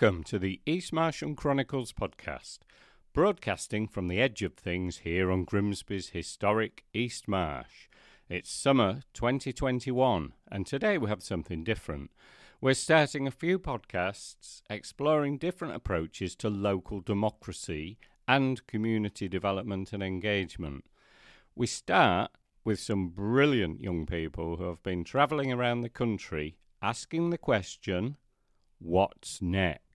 Welcome to the East Marsham Chronicles podcast, broadcasting from the edge of things here on Grimsby's historic East Marsh. It's summer 2021, and today we have something different. We're starting a few podcasts exploring different approaches to local democracy and community development and engagement. We start with some brilliant young people who have been travelling around the country asking the question what's next?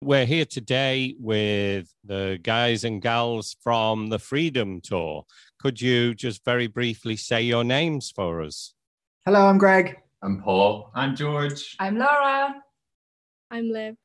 We're here today with the guys and gals from the Freedom Tour. Could you just very briefly say your names for us? Hello, I'm Greg. I'm Paul. I'm George. I'm Laura. I'm Liv.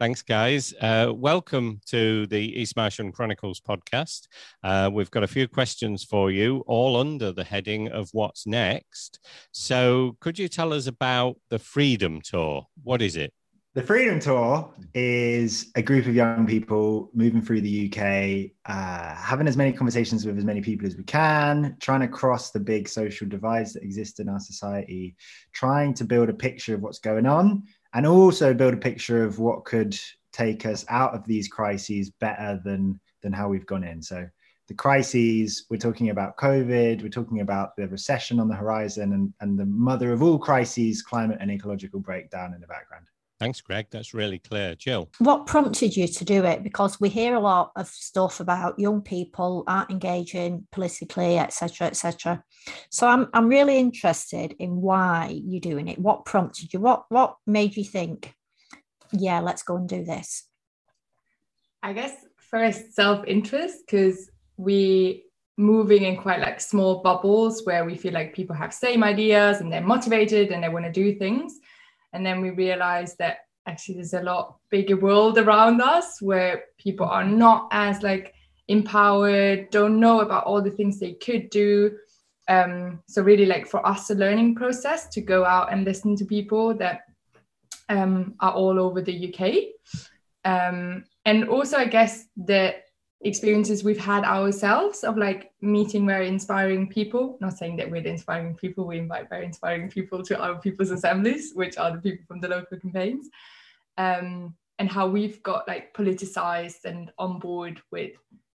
Thanks, guys. Uh, welcome to the East Marsham Chronicles podcast. Uh, we've got a few questions for you, all under the heading of what's next. So, could you tell us about the Freedom Tour? What is it? The Freedom Tour is a group of young people moving through the UK, uh, having as many conversations with as many people as we can, trying to cross the big social divides that exist in our society, trying to build a picture of what's going on and also build a picture of what could take us out of these crises better than than how we've gone in. So the crises, we're talking about COVID, we're talking about the recession on the horizon and, and the mother of all crises, climate and ecological breakdown in the background. Thanks, Greg. That's really clear. Jill. What prompted you to do it? Because we hear a lot of stuff about young people aren't engaging politically, etc., etc. So I'm I'm really interested in why you're doing it. What prompted you? What what made you think, yeah, let's go and do this? I guess first self-interest because we moving in quite like small bubbles where we feel like people have same ideas and they're motivated and they want to do things and then we realized that actually there's a lot bigger world around us where people are not as like empowered don't know about all the things they could do. Um, so really like for us a learning process to go out and listen to people that um, are all over the uk um, and also i guess that experiences we've had ourselves of like meeting very inspiring people. Not saying that we're the inspiring people we invite very inspiring people to our people's assemblies which are the people from the local campaigns. Um, and how we've got like politicized and on board with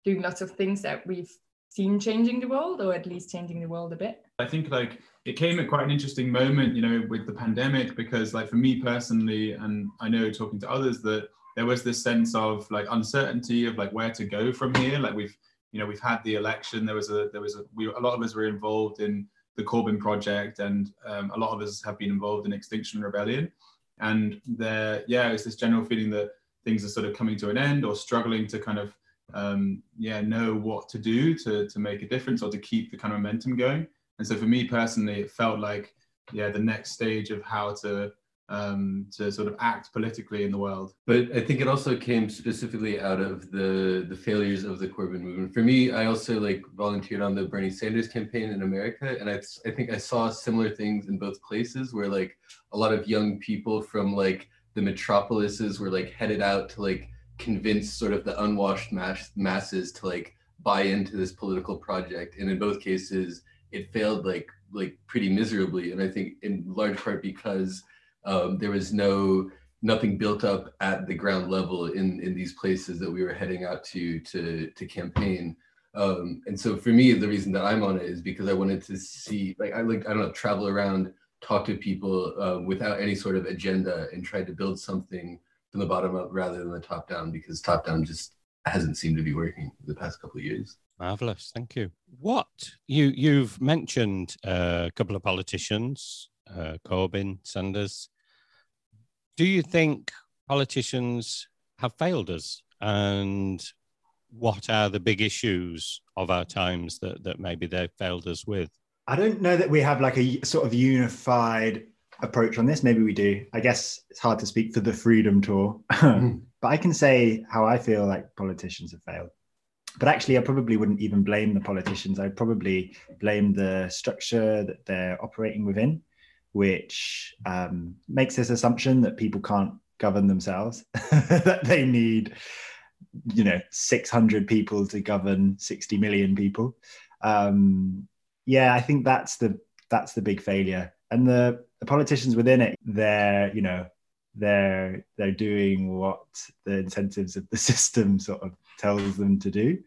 doing lots of things that we've seen changing the world or at least changing the world a bit. I think like it came at quite an interesting moment you know with the pandemic because like for me personally and i know talking to others that there was this sense of like uncertainty of like where to go from here. Like we've, you know, we've had the election. There was a, there was a, we, a lot of us were involved in the Corbyn project, and um, a lot of us have been involved in Extinction Rebellion. And there, yeah, it's this general feeling that things are sort of coming to an end or struggling to kind of, um, yeah, know what to do to to make a difference or to keep the kind of momentum going. And so for me personally, it felt like, yeah, the next stage of how to um, to sort of act politically in the world. But I think it also came specifically out of the the failures of the Corbyn movement. For me, I also like volunteered on the Bernie Sanders campaign in America, and I I think I saw similar things in both places where like a lot of young people from like the metropolises were like headed out to like convince sort of the unwashed mass, masses to like buy into this political project, and in both cases it failed like like pretty miserably, and I think in large part because um, there was no nothing built up at the ground level in in these places that we were heading out to to to campaign. Um, and so for me, the reason that I'm on it is because I wanted to see, like, I like, I don't know, travel around, talk to people uh, without any sort of agenda, and try to build something from the bottom up rather than the top down, because top down just hasn't seemed to be working the past couple of years. Marvelous, thank you. What you you've mentioned uh, a couple of politicians, uh, Corbyn, Sanders. Do you think politicians have failed us? And what are the big issues of our times that, that maybe they've failed us with? I don't know that we have like a sort of unified approach on this. Maybe we do. I guess it's hard to speak for the Freedom Tour, mm. but I can say how I feel like politicians have failed. But actually, I probably wouldn't even blame the politicians. I'd probably blame the structure that they're operating within which um, makes this assumption that people can't govern themselves, that they need, you know, 600 people to govern 60 million people. Um, yeah, I think that's the that's the big failure. And the, the politicians within it, they're, you know, they're they're doing what the incentives of the system sort of tells them to do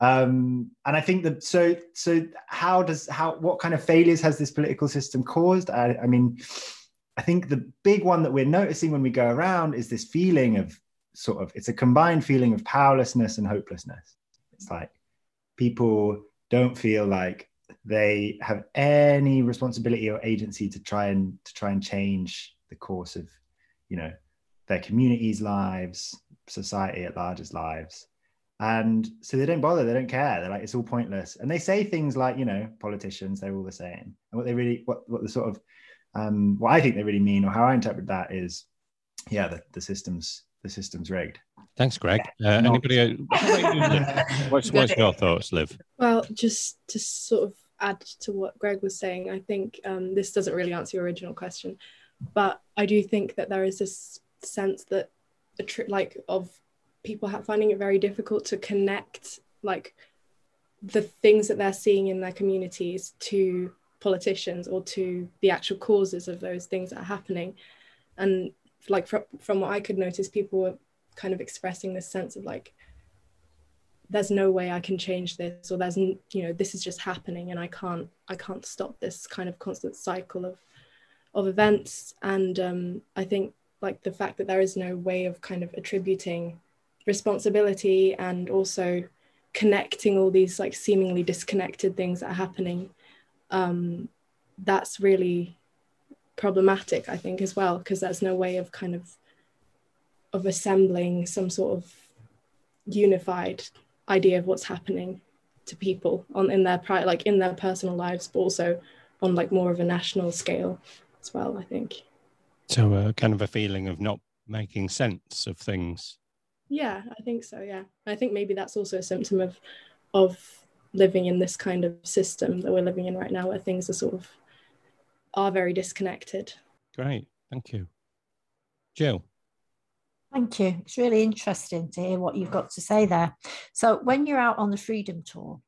um, and I think that so so how does how what kind of failures has this political system caused? I, I mean, I think the big one that we're noticing when we go around is this feeling of sort of it's a combined feeling of powerlessness and hopelessness. It's like people don't feel like they have any responsibility or agency to try and to try and change the course of you know their communities lives society at large's lives and so they don't bother they don't care they're like it's all pointless. And they say things like you know politicians they're all the same. And what they really what, what the sort of um, what i think they really mean or how i interpret that is yeah the, the system's the system's rigged. Thanks greg. Uh, anybody what's, what's your thoughts liv? Well just to sort of add to what greg was saying i think um, this doesn't really answer your original question but i do think that there is this sense that like of people finding it very difficult to connect like the things that they're seeing in their communities to politicians or to the actual causes of those things that are happening. And like from, from what i could notice people were kind of expressing this sense of like there's no way i can change this or there's you know this is just happening and i can't i can't stop this kind of constant cycle of of events. And um, i think like the fact that there is no way of kind of attributing responsibility and also connecting all these like seemingly disconnected things that are happening um, that's really problematic i think as well because there's no way of kind of of assembling some sort of unified idea of what's happening to people on in their pri- like in their personal lives but also on like more of a national scale as well i think. So uh, kind of a feeling of not making sense of things yeah, I think so. Yeah, I think maybe that's also a symptom of of living in this kind of system that we're living in right now, where things are sort of are very disconnected. Great, thank you, Jill. Thank you. It's really interesting to hear what you've got to say there. So, when you're out on the Freedom Tour,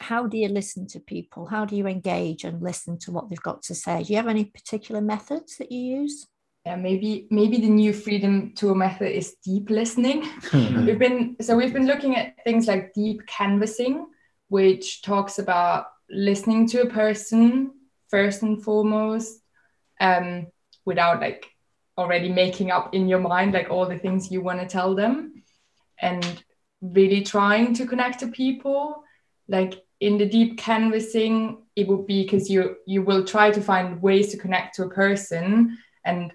how do you listen to people? How do you engage and listen to what they've got to say? Do you have any particular methods that you use? Yeah, maybe maybe the new freedom tour method is deep listening. we've been so we've been looking at things like deep canvassing, which talks about listening to a person first and foremost, um, without like already making up in your mind like all the things you want to tell them, and really trying to connect to people. Like in the deep canvassing, it would be because you you will try to find ways to connect to a person and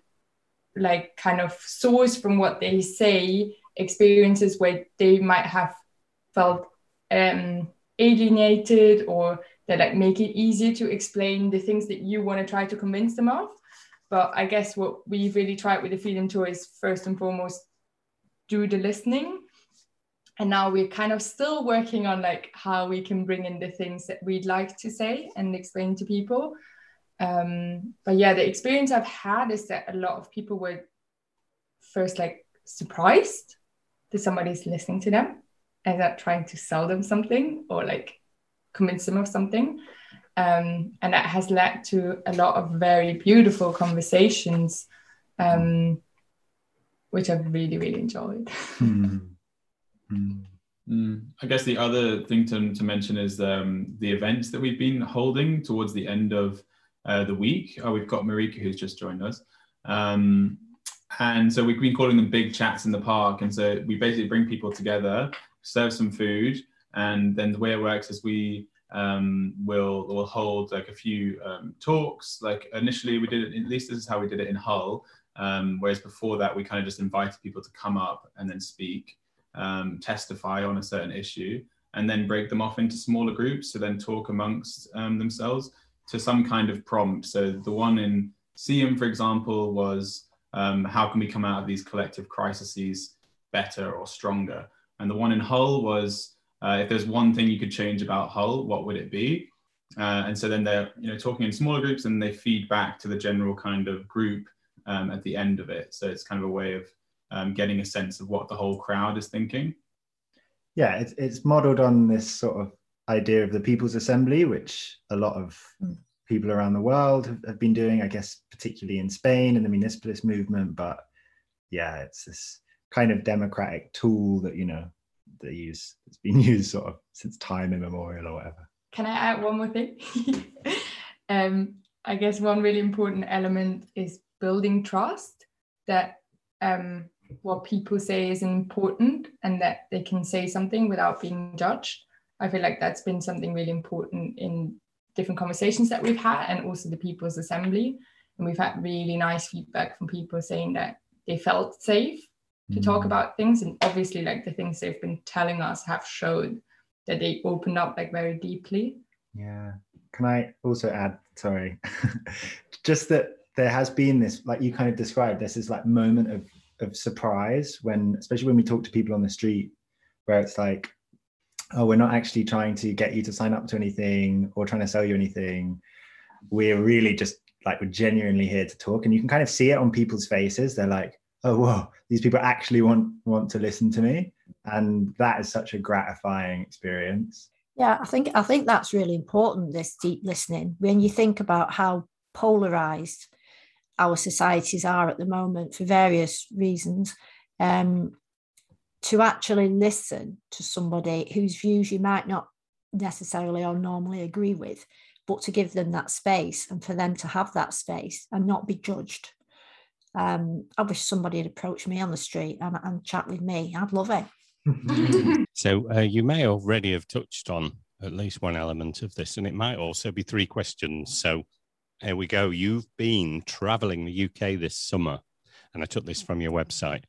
like kind of source from what they say experiences where they might have felt um, alienated or that like make it easier to explain the things that you want to try to convince them of. But i guess what we really tried with the freedom tour is first and foremost do the listening. And now we're kind of still working on like how we can bring in the things that we'd like to say and explain to people um, but yeah, the experience I've had is that a lot of people were first like surprised that somebody's listening to them and not trying to sell them something or like convince them of something. Um, and that has led to a lot of very beautiful conversations, um, which I've really, really enjoyed. Mm. Mm. Mm. I guess the other thing to, to mention is um, the events that we've been holding towards the end of uh, the week. Oh, we've got Marika who's just joined us. Um, and so we've been calling them big chats in the park. And so we basically bring people together, serve some food, and then the way it works is we um, will will hold like a few um, talks. Like initially we did it, at least this is how we did it in Hull. Um, whereas before that, we kind of just invited people to come up and then speak, um, testify on a certain issue, and then break them off into smaller groups to then talk amongst um, themselves to some kind of prompt. So the one in Seaham, for example, was um, how can we come out of these collective crises better or stronger? And the one in Hull was uh, if there's one thing you could change about Hull, what would it be? Uh, and so then they're you know talking in smaller groups and they feed back to the general kind of group um, at the end of it. So it's kind of a way of um, getting a sense of what the whole crowd is thinking. Yeah, it's, it's modeled on this sort of idea of the People's Assembly, which a lot of people around the world have, have been doing, I guess, particularly in Spain and the municipalist movement. But yeah, it's this kind of democratic tool that, you know, they use, it's been used sort of since time immemorial or whatever. Can I add one more thing? um, I guess one really important element is building trust that um, what people say is important and that they can say something without being judged. I feel like that's been something really important in different conversations that we've had and also the People's Assembly. And we've had really nice feedback from people saying that they felt safe to mm. talk about things. And obviously, like the things they've been telling us have showed that they opened up like very deeply. Yeah. Can I also add, sorry, just that there has been this, like you kind of described, this is like moment of of surprise when, especially when we talk to people on the street, where it's like, oh, we're not actually trying to get you to sign up to anything or trying to sell you anything. We're really just like we're genuinely here to talk, and you can kind of see it on people's faces. They're like, oh, whoa, these people actually want want to listen to me, and that is such a gratifying experience. Yeah, I think I think that's really important. This deep listening when you think about how polarized our societies are at the moment for various reasons. Um, to actually listen to somebody whose views you might not necessarily or normally agree with, but to give them that space and for them to have that space and not be judged. Um, I wish somebody had approached me on the street and, and chat with me. I'd love it. so uh, you may already have touched on at least one element of this, and it might also be three questions. So here we go. You've been traveling the UK this summer, and I took this from your website.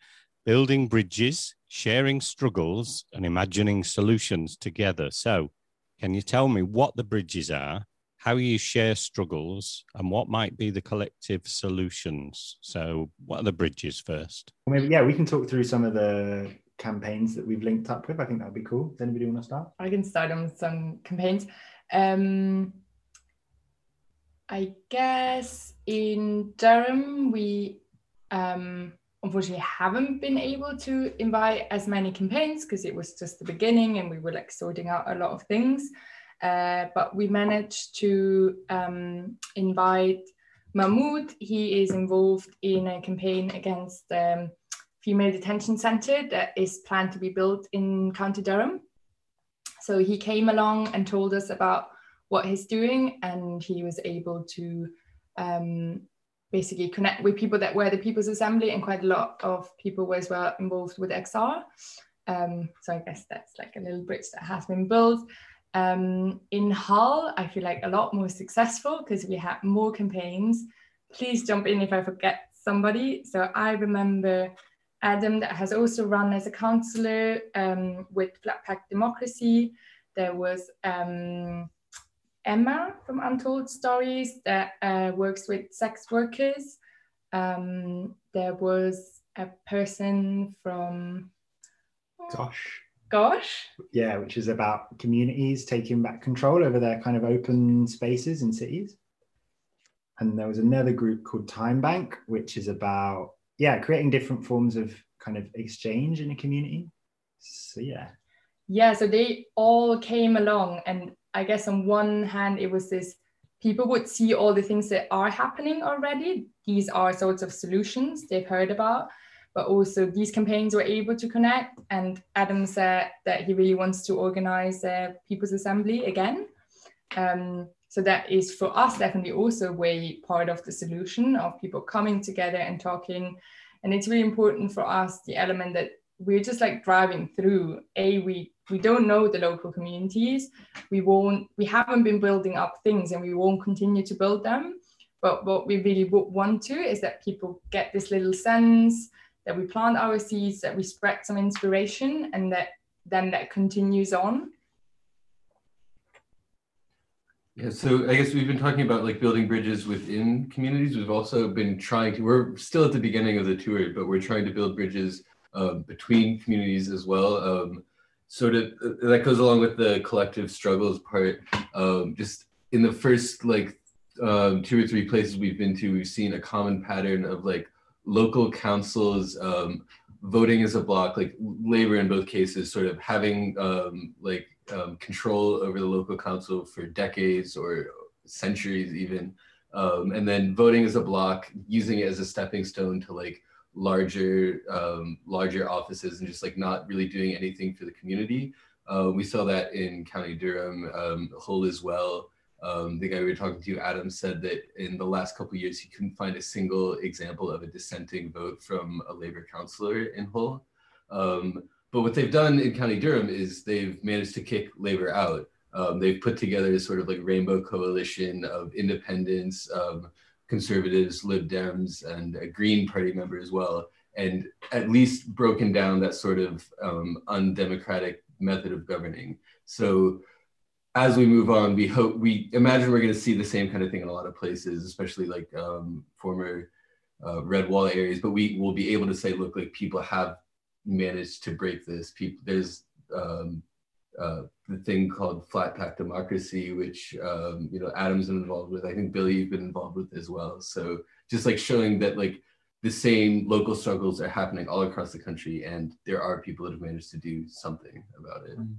Building bridges, sharing struggles, and imagining solutions together. So, can you tell me what the bridges are, how you share struggles, and what might be the collective solutions? So, what are the bridges first? Well, maybe, yeah, we can talk through some of the campaigns that we've linked up with. I think that would be cool. Does anybody want to start? I can start on some campaigns. Um, I guess in Durham, we um, unfortunately haven't been able to invite as many campaigns because it was just the beginning and we were like sorting out a lot of things. Uh, but we managed to um, invite Mahmoud. He is involved in a campaign against um, female detention centre that is planned to be built in County Durham. So he came along and told us about what he's doing, and he was able to um, basically connect with people that were the People's Assembly, and quite a lot of people were as well involved with XR. Um, so I guess that's like a little bridge that has been built. Um, in Hull, I feel like a lot more successful because we had more campaigns. Please jump in if I forget somebody. So I remember Adam that has also run as a councillor um, with Flat Pack Democracy. There was um, Emma from Untold Stories that uh, works with sex workers. Um, there was a person from Gosh. Gosh. Yeah, which is about communities taking back control over their kind of open spaces in cities. And there was another group called Time Bank, which is about, yeah, creating different forms of kind of exchange in a community. So, yeah. Yeah, so they all came along and I guess on one hand, it was this people would see all the things that are happening already. These are sorts of solutions they've heard about, but also these campaigns were able to connect. And Adam said that he really wants to organize a People's Assembly again. Um, so that is for us definitely also a way part of the solution of people coming together and talking. And it's really important for us the element that we're just like driving through. A we we don't know the local communities. We won't we haven't been building up things and we won't continue to build them. But what we really want to is that people get this little sense that we plant our seeds that we spread some inspiration and that then that continues on. Yeah so i guess we've been talking about like building bridges within communities. We've also been trying to we're still at the beginning of the tour but we're trying to build bridges uh, between communities as well. Um, sort of that goes along with the collective struggles part. Um, just in the first like um, two or three places we've been to, we've seen a common pattern of like local councils um, voting as a block, like labor in both cases, sort of having um, like um, control over the local council for decades or centuries even. Um, and then voting as a block, using it as a stepping stone to like larger um, larger offices and just like not really doing anything for the community. Uh, we saw that in County Durham, um, Hull as well. Um, the guy we were talking to, Adam, said that in the last couple years he couldn't find a single example of a dissenting vote from a Labour councillor in Hull. Um, but what they've done in County Durham is they've managed to kick Labour out. Um, they've put together a sort of like rainbow coalition of independents, um, conservatives, Lib Dems, and a Green Party member as well, and at least broken down that sort of um, undemocratic method of governing. So as we move on, we hope we imagine we're going to see the same kind of thing in a lot of places, especially like um, former uh, red wall areas. But we will be able to say, look, like people have managed to break this. People, there's um, uh, the thing called flat pack democracy, which um, you know Adam's been involved with. I think Billy you've been involved with as well. So just like showing that like the same local struggles are happening all across the country, and there are people that have managed to do something about it. Mm.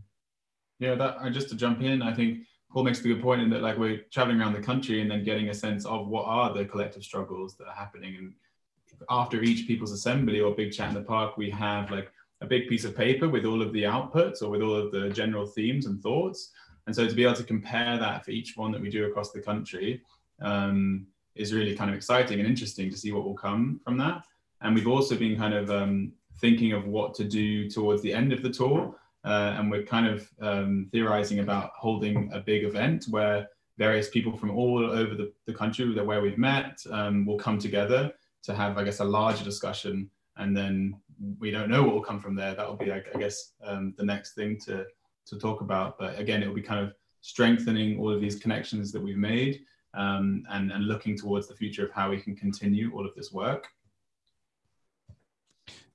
Yeah, that uh, just to jump in, I think Paul makes a good point in that like we're traveling around the country and then getting a sense of what are the collective struggles that are happening. And after each people's assembly or big chat in the park, we have like a big piece of paper with all of the outputs or with all of the general themes and thoughts. And so to be able to compare that for each one that we do across the country um, is really kind of exciting and interesting to see what will come from that. And we've also been kind of um, thinking of what to do towards the end of the tour. Uh, and we're kind of um, theorizing about holding a big event where various people from all over the, the country where we've met um, will come together to have, I guess, a larger discussion. And then we don't know what will come from there. That will be, I, I guess, um, the next thing to, to talk about. But again, it will be kind of strengthening all of these connections that we've made um, and, and looking towards the future of how we can continue all of this work.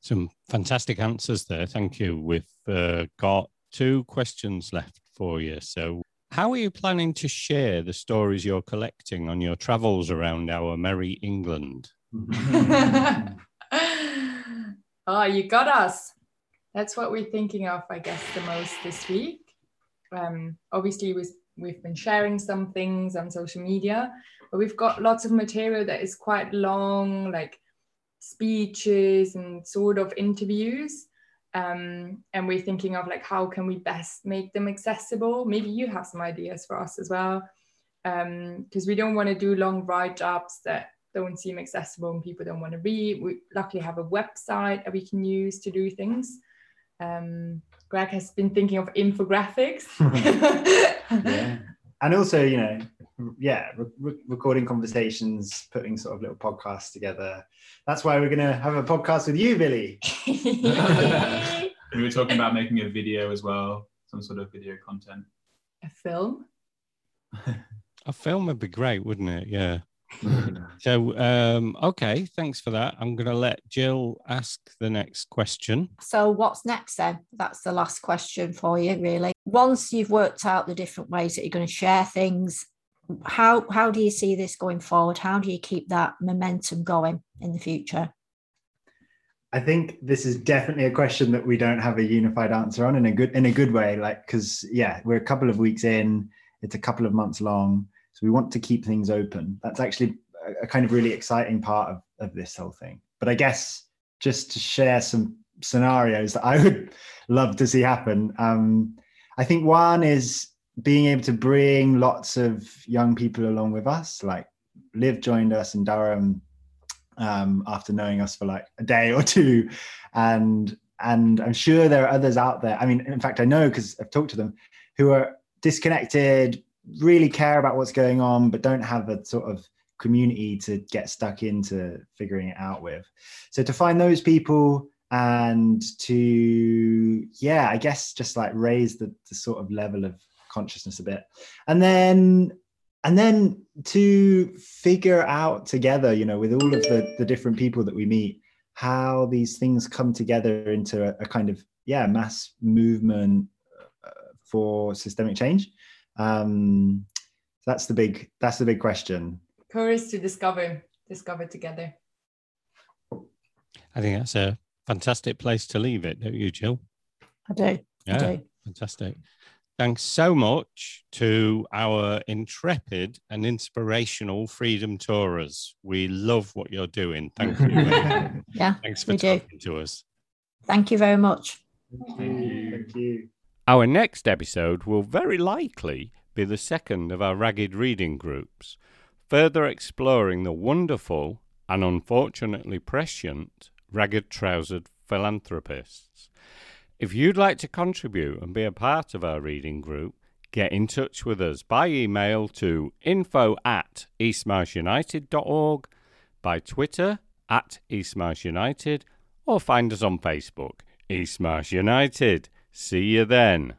Some fantastic answers there. Thank you. We've uh, got two questions left for you. So, how are you planning to share the stories you're collecting on your travels around our merry England? oh, you got us. That's what we're thinking of, I guess, the most this week. Um, obviously, we've, we've been sharing some things on social media, but we've got lots of material that is quite long, like speeches and sort of interviews. Um, and we're thinking of like how can we best make them accessible maybe you have some ideas for us as well because um, we don't want to do long write-ups that don't seem accessible and people don't want to read. We luckily have a website that we can use to do things. Um, greg has been thinking of infographics. Yeah. And also you know yeah re- recording conversations putting sort of little podcasts together. That's why we're going to have a podcast with you billy. We were talking about making a video as well some sort of video content. A film? A film would be great wouldn't it? Yeah so um, okay thanks for that. I'm going to let jill ask the next question. So what's next then? That's the last question for you really. Once you've worked out the different ways that you're going to share things how how do you see this going forward? How do you keep that momentum going in the future? I think this is definitely a question that we don't have a unified answer on in a good in a good way like because yeah we're a couple of weeks in it's a couple of months long so we want to keep things open. That's actually a, kind of really exciting part of, of this whole thing. But i guess just to share some scenarios that i would love to see happen um, i think one is being able to bring lots of young people along with us, like Liv joined us in Durham um, after knowing us for like a day or two, and and I'm sure there are others out there. I mean, in fact, I know because I've talked to them who are disconnected, really care about what's going on, but don't have a sort of community to get stuck into figuring it out with. So to find those people and to yeah, I guess just like raise the, the sort of level of consciousness a bit and then and then to figure out together you know with all of the the different people that we meet how these things come together into a, a kind of yeah mass movement uh, for systemic change um that's the big that's the big question courage to discover discover together i think that's a fantastic place to leave it don't you jill i do yeah I do. fantastic Thanks so much to our intrepid and inspirational freedom tourers. We love what you're doing. Thank you. Yeah, Thanks for we do. talking to us. Thank you very much. Thank you. Thank you. Our next episode will very likely be the second of our ragged reading groups, further exploring the wonderful and unfortunately prescient ragged trousered philanthropists. If you'd like to contribute and be a part of our reading group, get in touch with us by email to info at eastmarshunited.org, by Twitter at eastmarshunited, or find us on Facebook, East Marsh United. See you then.